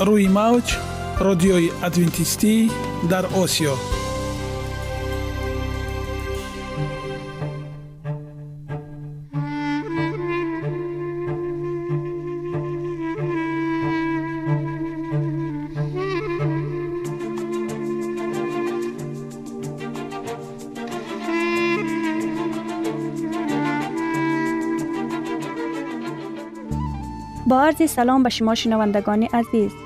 روی موج رادیوی ادوینتیستی در آسیا. با عرض سلام به شما شنوندگان عزیز.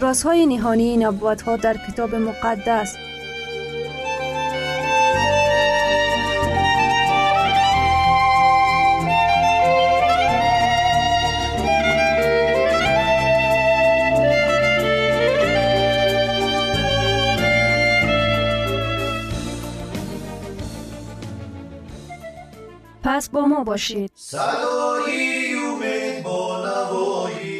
رازهای نهانی نبوت ها در کتاب مقدس. پس با ما باشید. صدای امید با نوای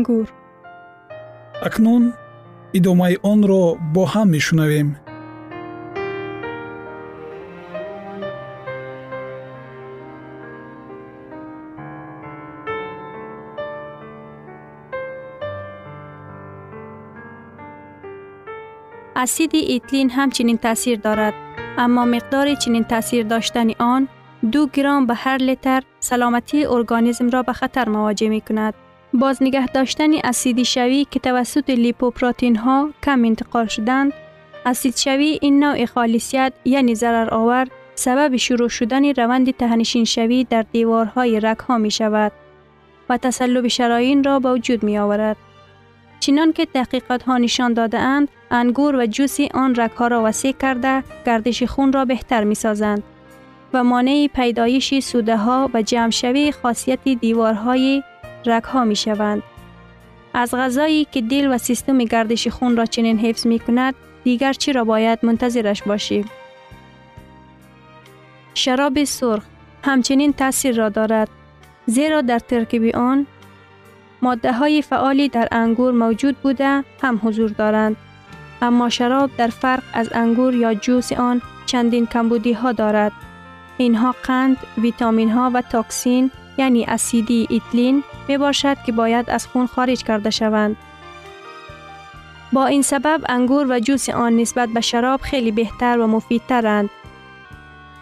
انگور акнун идомаи онро бо ҳам мешунавем اسید ایتلین همچنین تاثیر دارد اما مقدار چنین تاثیر داشتن آن دو گرم به هر لیتر سلامتی ارگانیسم را به خطر مواجه می کند. باز نگه داشتن اسید شوی که توسط لیپوپروتین ها کم انتقال شدند اسید شوی این نوع خالصیت یعنی ضرر آور سبب شروع شدن روند تهنشین شوی در دیوارهای رگ ها می شود و تسلب شراین را به وجود می آورد. چنان که تحقیقات ها نشان داده اند انگور و جوس آن رگ ها را وسیع کرده گردش خون را بهتر می سازند و مانع پیدایش سوده ها و جمع شوی خاصیت دیوارهای رگ ها می شوند. از غذایی که دل و سیستم گردش خون را چنین حفظ می کند دیگر چی را باید منتظرش باشیم؟ شراب سرخ همچنین تاثیر را دارد زیرا در ترکیب آن ماده های فعالی در انگور موجود بوده هم حضور دارند اما شراب در فرق از انگور یا جوس آن چندین کمبودی ها دارد اینها قند، ویتامین ها و توکسین یعنی اسیدی ایتلین می باشد که باید از خون خارج کرده شوند. با این سبب انگور و جوس آن نسبت به شراب خیلی بهتر و مفیدترند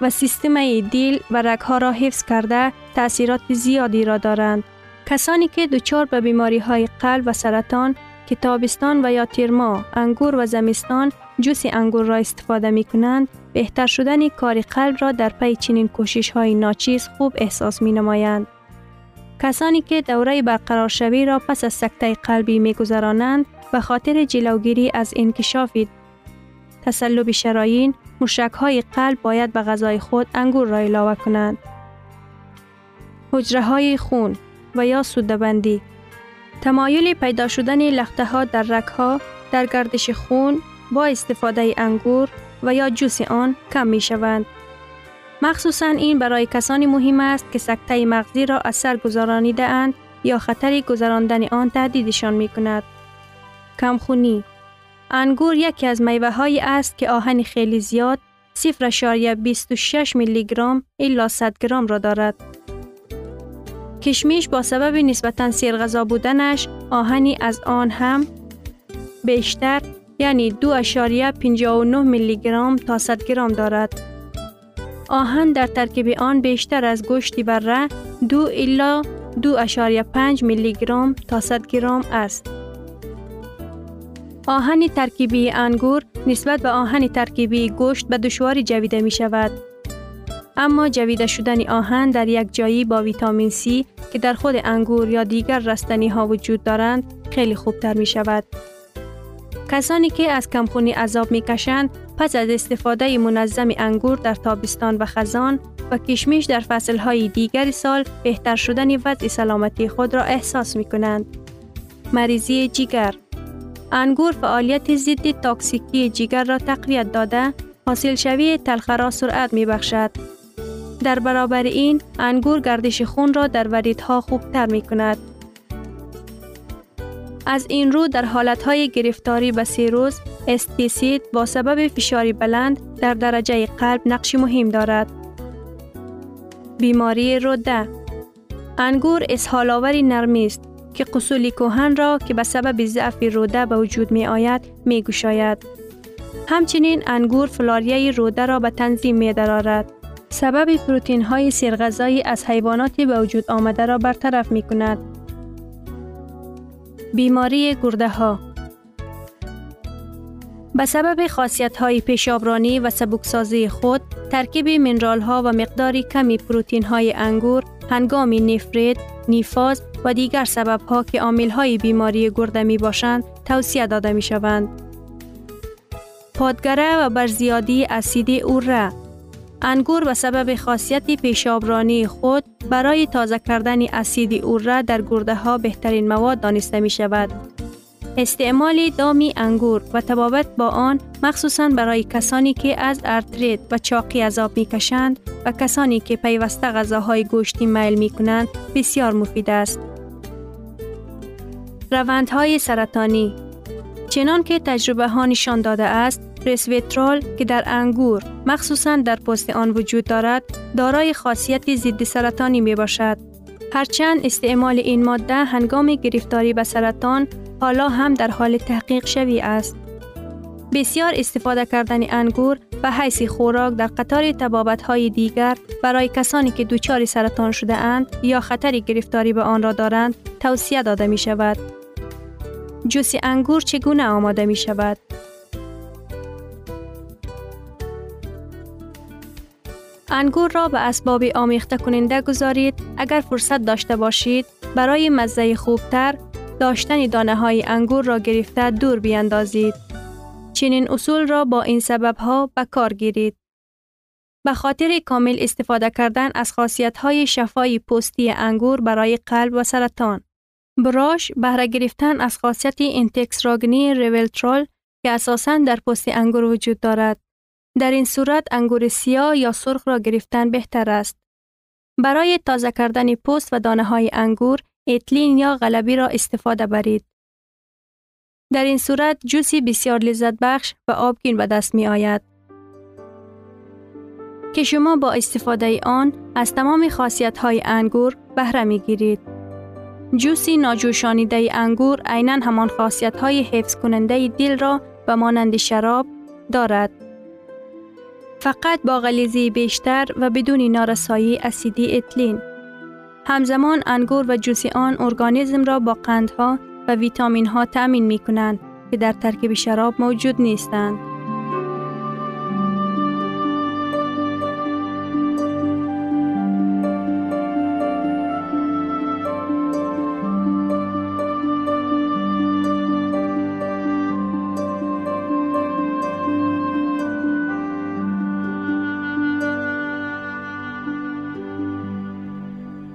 و سیستم دیل و رگها را حفظ کرده تأثیرات زیادی را دارند. کسانی که دچار به بیماری های قلب و سرطان که تابستان و یا تیرما انگور و زمستان جوس انگور را استفاده می کنند بهتر شدن کار قلب را در پی چنین کوشش های ناچیز خوب احساس می نمایند. کسانی که دوره برقرار شوی را پس از سکته قلبی می گذرانند به خاطر جلوگیری از انکشاف تسلب شراین مشک های قلب باید به غذای خود انگور را علاوه کنند. حجره های خون و یا سودبندی تمایل پیدا شدن لخته ها در رک ها در گردش خون با استفاده انگور و یا جوس آن کم می شوند. مخصوصا این برای کسانی مهم است که سکته مغزی را اثر گذرانیده اند یا خطر گذراندن آن تهدیدشان می کند. کمخونی انگور یکی از میوه هایی است که آهن خیلی زیاد 0.26 میلی گرم الا 100 گرم را دارد. کشمیش با سبب نسبتا سیرغذا بودنش آهنی از آن هم بیشتر یعنی 2.59 میلی گرم تا 100 گرم دارد. آهن در ترکیب آن بیشتر از گوشتی بره 2 الا 2.5 میلی گرم تا 100 گرم است. آهن ترکیبی انگور نسبت به آهن ترکیبی گوشت به دشواری جویده می شود. اما جویده شدن آهن در یک جایی با ویتامین C که در خود انگور یا دیگر رستنی ها وجود دارند خیلی خوبتر می شود. کسانی که از کمخونی عذاب می کشند پس از استفاده منظم انگور در تابستان و خزان و کشمیش در فصل های دیگر سال بهتر شدن وضع سلامتی خود را احساس می کنند. مریضی جیگر انگور فعالیت ضد تاکسیکی جگر را تقویت داده حاصل شوی تلخه را سرعت می بخشد. در برابر این انگور گردش خون را در وریدها خوبتر می کند. از این رو در حالتهای گرفتاری به سیروز استیسید با سبب فشاری بلند در درجه قلب نقش مهم دارد. بیماری روده انگور اسهالاوری نرمی است که قصول کوهن را که به سبب ضعف روده به وجود می آید می گوشاید. همچنین انگور فلاریه روده را به تنظیم می درارد. سبب پروتین های سرغذایی از حیواناتی به وجود آمده را برطرف می کند. بیماری گرده ها به سبب خاصیت های پیشابرانی و سبکسازی خود، ترکیب منرال ها و مقداری کمی پروتین های انگور هنگام نفرید، نیفاز و دیگر سبب ها که عامل های بیماری گرده می باشند توصیه داده می شوند. پادگره و برزیادی اسید اوره انگور به سبب خاصیت پیشابرانی خود برای تازه کردن اسید اوره در گرده ها بهترین مواد دانسته می شود. استعمال دامی انگور و تبابت با آن مخصوصا برای کسانی که از ارتریت و چاقی عذاب می کشند و کسانی که پیوسته غذاهای گوشتی میل می کنند بسیار مفید است. روندهای سرطانی چنان که تجربه ها نشان داده است رسویترال که در انگور مخصوصا در پوست آن وجود دارد دارای خاصیت ضد سرطانی می باشد هرچند استعمال این ماده هنگام گرفتاری به سرطان حالا هم در حال تحقیق شوی است بسیار استفاده کردن انگور به حیث خوراک در قطار تبابت های دیگر برای کسانی که دوچار سرطان شده اند یا خطر گرفتاری به آن را دارند توصیه داده می شود. جوس انگور چگونه آماده می شود؟ انگور را به اسباب آمیخته کننده گذارید اگر فرصت داشته باشید برای مزه خوبتر داشتن دانه های انگور را گرفته دور بیاندازید. چنین اصول را با این سبب ها به کار گیرید. به خاطر کامل استفاده کردن از خاصیت های شفای پوستی انگور برای قلب و سرطان. براش بهره گرفتن از خاصیت انتکسراگنی ریولترول که اساساً در پوست انگور وجود دارد. در این صورت انگور سیاه یا سرخ را گرفتن بهتر است. برای تازه کردن پوست و دانه های انگور، اتلین یا غلبی را استفاده برید. در این صورت جوسی بسیار لذت بخش و آبگین به دست می آید. که شما با استفاده آن از تمام خاصیت های انگور بهره می گیرید. جوسی ناجوشانیده انگور عینا همان خاصیت های حفظ کننده دل را به مانند شراب دارد. فقط با غلیزی بیشتر و بدون نارسایی اسیدی اتلین. همزمان انگور و جوس آن ارگانیسم را با قندها و ویتامین ها تأمین می کنند که در ترکیب شراب موجود نیستند.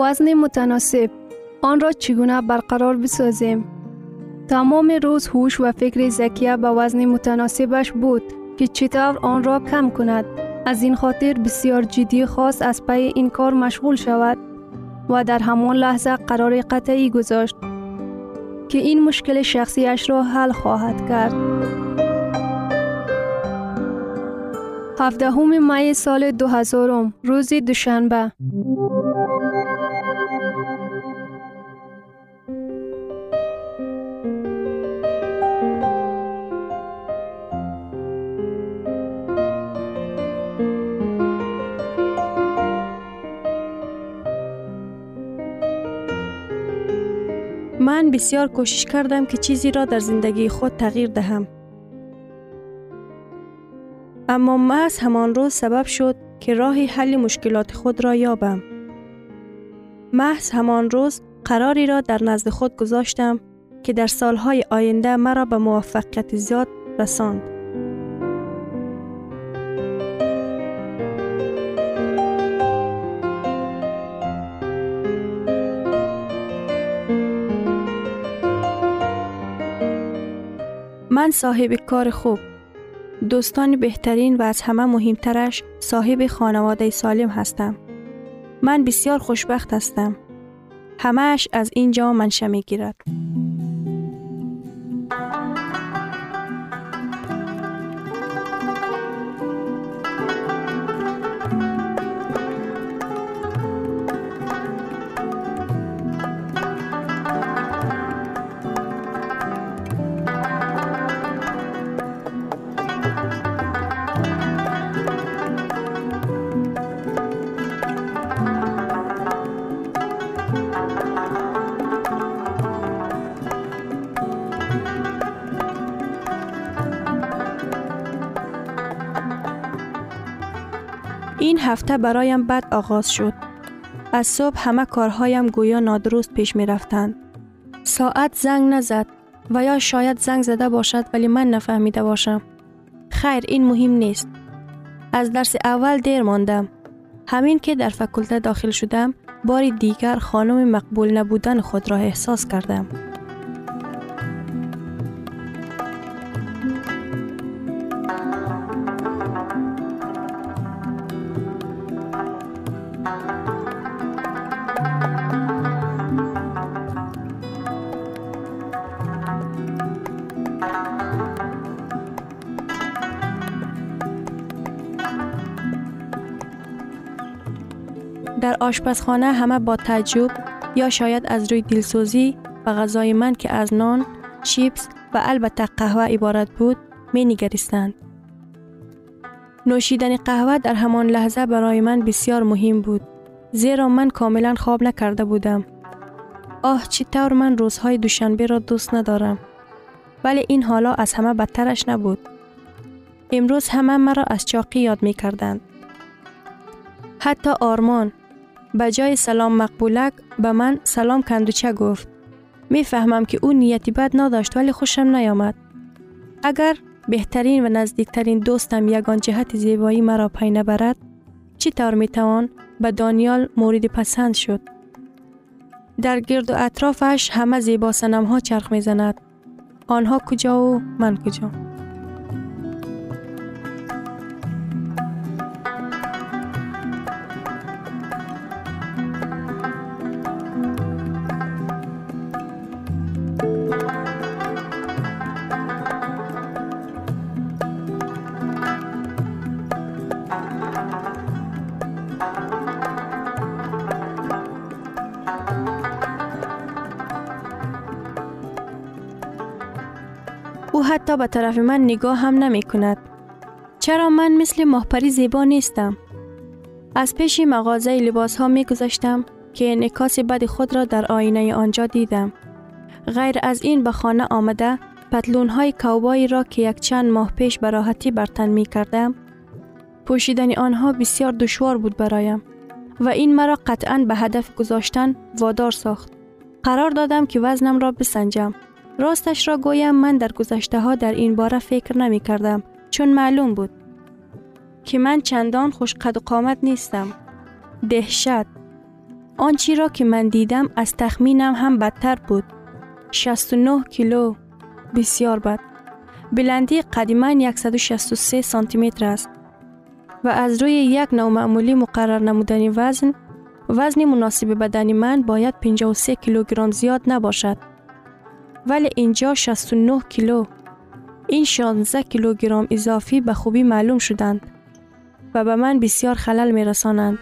وزن متناسب. آن را چگونه برقرار بسازیم؟ تمام روز هوش و فکر زکیه به وزن متناسبش بود که چطور آن را کم کند. از این خاطر بسیار جدی خواست از پی این کار مشغول شود و در همان لحظه قرار قطعی گذاشت که این مشکل شخصیش را حل خواهد کرد. هفدهم می سال 2000 روز دوشنبه. من بسیار کوشش کردم که چیزی را در زندگی خود تغییر دهم. اما محض همان روز سبب شد که راه حل مشکلات خود را یابم. محض همان روز قراری را در نزد خود گذاشتم که در سالهای آینده مرا به موفقیت زیاد رساند. من صاحب کار خوب. دوستان بهترین و از همه مهمترش صاحب خانواده سالم هستم. من بسیار خوشبخت هستم. همهش از اینجا منشه می گیرد هفته برایم بد آغاز شد. از صبح همه کارهایم گویا نادرست پیش می رفتند. ساعت زنگ نزد و یا شاید زنگ زده باشد ولی من نفهمیده باشم. خیر این مهم نیست. از درس اول دیر ماندم. همین که در فکلته داخل شدم باری دیگر خانم مقبول نبودن خود را احساس کردم. در آشپزخانه همه با تعجب یا شاید از روی دلسوزی و غذای من که از نان، چیپس و البته قهوه عبارت بود می نگریستند. نوشیدن قهوه در همان لحظه برای من بسیار مهم بود زیرا من کاملا خواب نکرده بودم. آه چی طور من روزهای دوشنبه را دوست ندارم. ولی این حالا از همه بدترش نبود. امروز همه مرا از چاقی یاد می کردند. حتی آرمان به جای سلام مقبولک به من سلام کندوچه گفت. می فهمم که او نیتی بد نداشت ولی خوشم نیامد. اگر بهترین و نزدیکترین دوستم یگان جهت زیبایی مرا پی نبرد چی طور می توان به دانیال مورد پسند شد. در گرد و اطرافش همه زیبا سنم ها چرخ می زند. آنها کجا و من کجا؟ حتی به طرف من نگاه هم نمی کند. چرا من مثل ماهپری زیبا نیستم؟ از پیش مغازه لباس ها می گذاشتم که انعکاس بد خود را در آینه آنجا دیدم. غیر از این به خانه آمده پتلون های کوبایی را که یک چند ماه پیش به راحتی برتن می کردم پوشیدن آنها بسیار دشوار بود برایم و این مرا قطعا به هدف گذاشتن وادار ساخت. قرار دادم که وزنم را بسنجم راستش را گویم من در گذشته ها در این باره فکر نمی کردم چون معلوم بود که من چندان خوش قد و قامت نیستم. دهشت آنچی را که من دیدم از تخمینم هم بدتر بود. 69 کیلو بسیار بد. بلندی قدیما 163 سانتی متر است و از روی یک نومعمولی مقرر نمودن وزن وزن مناسب بدن من باید 53 کیلوگرم زیاد نباشد. ولی اینجا 69 کیلو این 16 کیلوگرم اضافی به خوبی معلوم شدند و به من بسیار خلل می رسانند.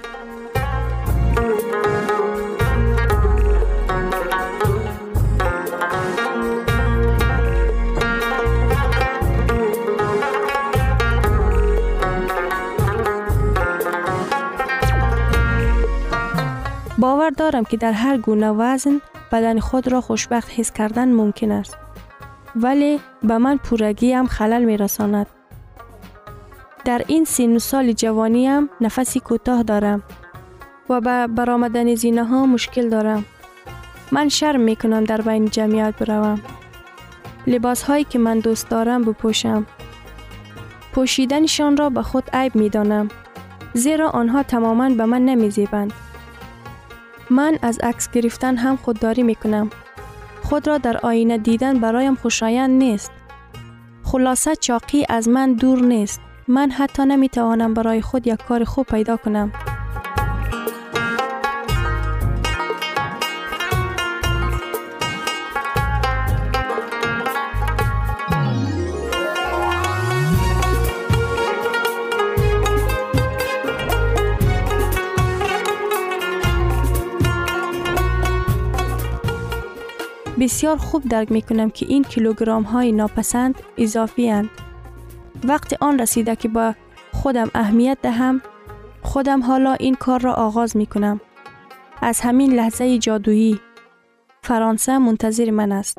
باور دارم که در هر گونه وزن بدن خود را خوشبخت حس کردن ممکن است. ولی به من پورگی هم خلل می رساند. در این سین سال جوانی هم نفسی کوتاه دارم و به برآمدن زینه ها مشکل دارم. من شرم می کنم در بین جمعیت بروم. لباس هایی که من دوست دارم بپوشم. پوشیدنشان را به خود عیب می دانم. زیرا آنها تماما به من نمی زیبند. من از عکس گرفتن هم خودداری می کنم. خود را در آینه دیدن برایم خوشایند نیست. خلاصه چاقی از من دور نیست. من حتی نمی توانم برای خود یک کار خوب پیدا کنم. بسیار خوب درک می کنم که این کیلوگرام های ناپسند اضافی هند. وقتی آن رسیده که با خودم اهمیت دهم خودم حالا این کار را آغاز می کنم. از همین لحظه جادویی فرانسه منتظر من است.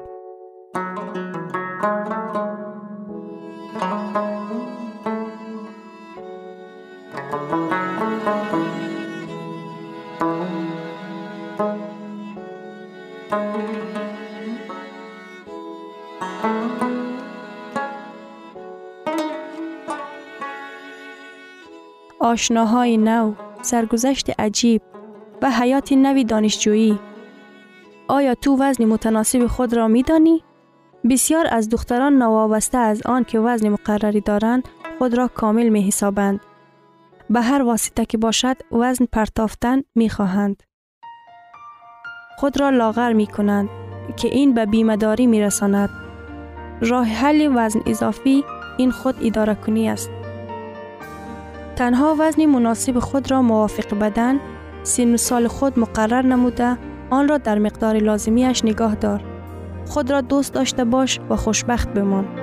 آشناهای نو، سرگذشت عجیب و حیات نوی دانشجویی. آیا تو وزن متناسب خود را می دانی؟ بسیار از دختران نوابسته از آن که وزن مقرری دارند خود را کامل می حسابند. به هر واسطه که باشد وزن پرتافتن می خواهند. خود را لاغر می کنند که این به بیمداری می رساند. راه حل وزن اضافی این خود اداره کنی است. تنها وزن مناسب خود را موافق بدن سین و سال خود مقرر نموده آن را در مقدار لازمیش نگاه دار. خود را دوست داشته باش و خوشبخت بمان.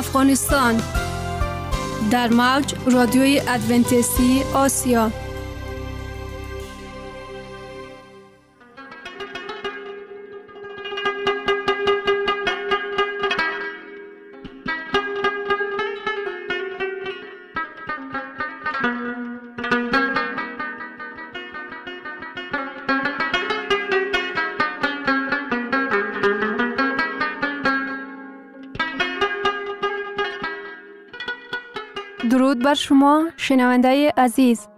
افغانستان. در موج رادیوی ادونتیستی آسیا. بر شما شنونده عزیز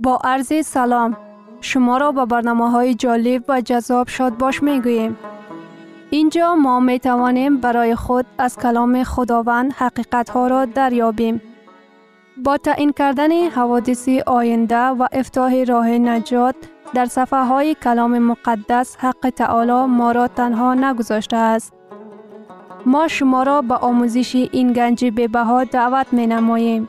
با عرض سلام شما را به برنامه های جالب و جذاب شاد باش می. اینجا ما می توانیم برای خود از کلام خداوند حقیقت ها را دریابیم. با تعیین کردن حوادث آینده و افتاح راه نجات در صفحه های کلام مقدس حق تعالی ما را تنها نگذاشته است. ما شما را به آموزش این گنج بها دعوت می نماییم.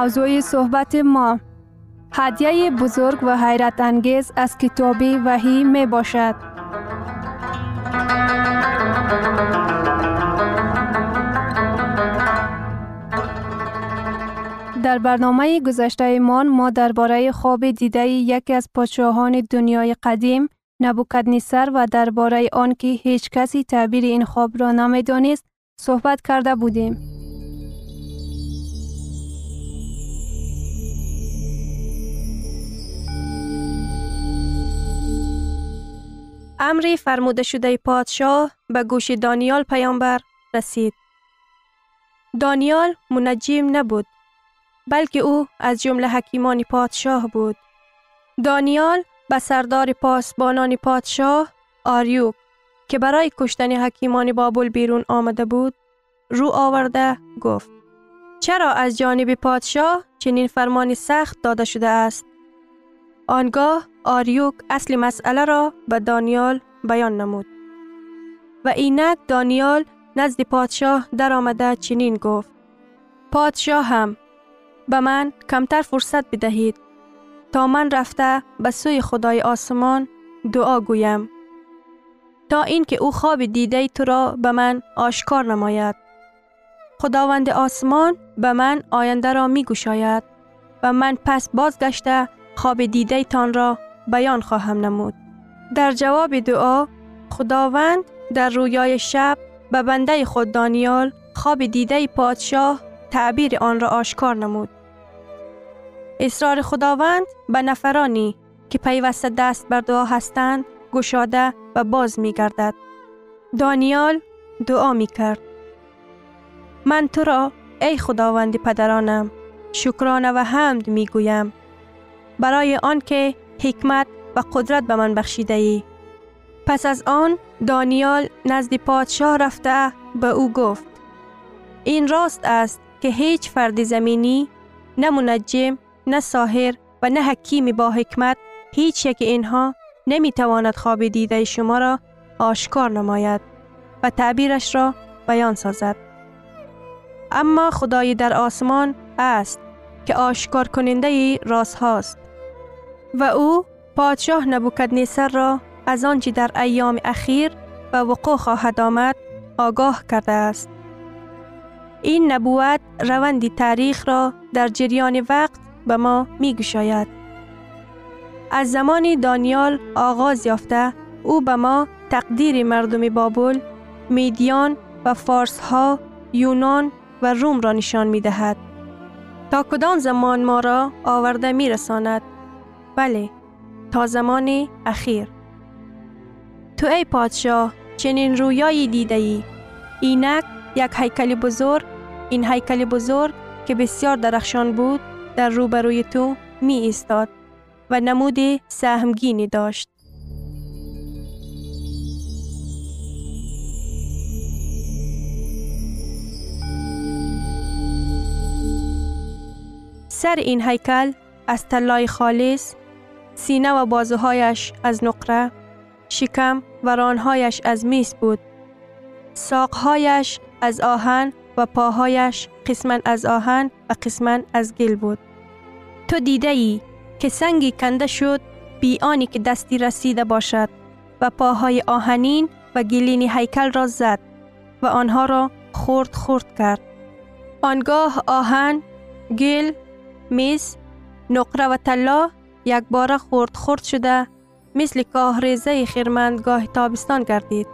موضوع صحبت ما هدیه بزرگ و حیرت انگیز از کتاب وحی می باشد. در برنامه گذشته ما ما درباره خواب دیده یکی از پادشاهان دنیای قدیم نبوکدنیسر و درباره آنکه هیچ کسی تعبیر این خواب را نمی‌دانست صحبت کرده بودیم. امری فرموده شده پادشاه به گوش دانیال پیامبر رسید. دانیال منجیم نبود بلکه او از جمله حکیمان پادشاه بود. دانیال به سردار پاسبانان پادشاه آریوک که برای کشتن حکیمان بابل بیرون آمده بود رو آورده گفت چرا از جانب پادشاه چنین فرمانی سخت داده شده است؟ آنگاه آریوک اصل مسئله را به دانیال بیان نمود. و اینک دانیال نزد پادشاه در آمده چنین گفت. پادشاه هم به من کمتر فرصت بدهید تا من رفته به سوی خدای آسمان دعا گویم. تا اینکه او خواب دیده تو را به من آشکار نماید. خداوند آسمان به من آینده را می گوشاید و من پس بازگشته خواب دیده تان را بیان خواهم نمود. در جواب دعا خداوند در رویای شب به بنده خود دانیال خواب دیده پادشاه تعبیر آن را آشکار نمود. اصرار خداوند به نفرانی که پیوسته دست بر دعا هستند گشاده و باز می گردد. دانیال دعا می کرد. من تو را ای خداوند پدرانم شکرانه و حمد می گویم برای آنکه حکمت و قدرت به من بخشیده ای. پس از آن دانیال نزد پادشاه رفته به او گفت این راست است که هیچ فرد زمینی نه منجم نه ساهر و نه حکیم با حکمت هیچ یک اینها نمی تواند خواب دیده شما را آشکار نماید و تعبیرش را بیان سازد. اما خدای در آسمان است که آشکار کننده راست هاست و او پادشاه نبوکدنیسر را از آنچه در ایام اخیر و وقوع خواهد آمد آگاه کرده است. این نبوت روند تاریخ را در جریان وقت به ما می گشاید. از زمان دانیال آغاز یافته او به ما تقدیر مردم بابل، میدیان و فارس ها، یونان و روم را نشان می دهد. تا کدام زمان ما را آورده می رساند؟ بله، تا زمان اخیر. تو ای پادشاه چنین رویایی دیده ای. اینک یک هیکل بزرگ، این هیکل بزرگ که بسیار درخشان بود در روبروی تو می ایستاد و نمود سهمگینی داشت. سر این هیکل از طلای خالص، سینه و بازوهایش از نقره، شکم و رانهایش از میس بود. ساقهایش از آهن و پاهایش قسمن از آهن و قسمن از گل بود. تو دیده ای که سنگی کنده شد بی آنی که دستی رسیده باشد و پاهای آهنین و گلین هیکل را زد و آنها را خورد خورد کرد. آنگاه آهن، گل، میز، نقره و طلا یک بار خورد خورد شده مثل کاهریزه خیرمندگاه تابستان گردید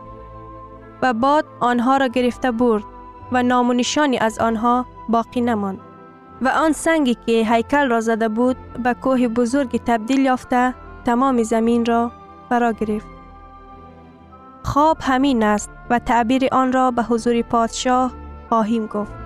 و باد آنها را گرفته برد و نامونشانی از آنها باقی نماند. و آن سنگی که هیکل را زده بود به کوه بزرگ تبدیل یافته تمام زمین را فرا گرفت. خواب همین است و تعبیر آن را به حضور پادشاه خواهیم گفت.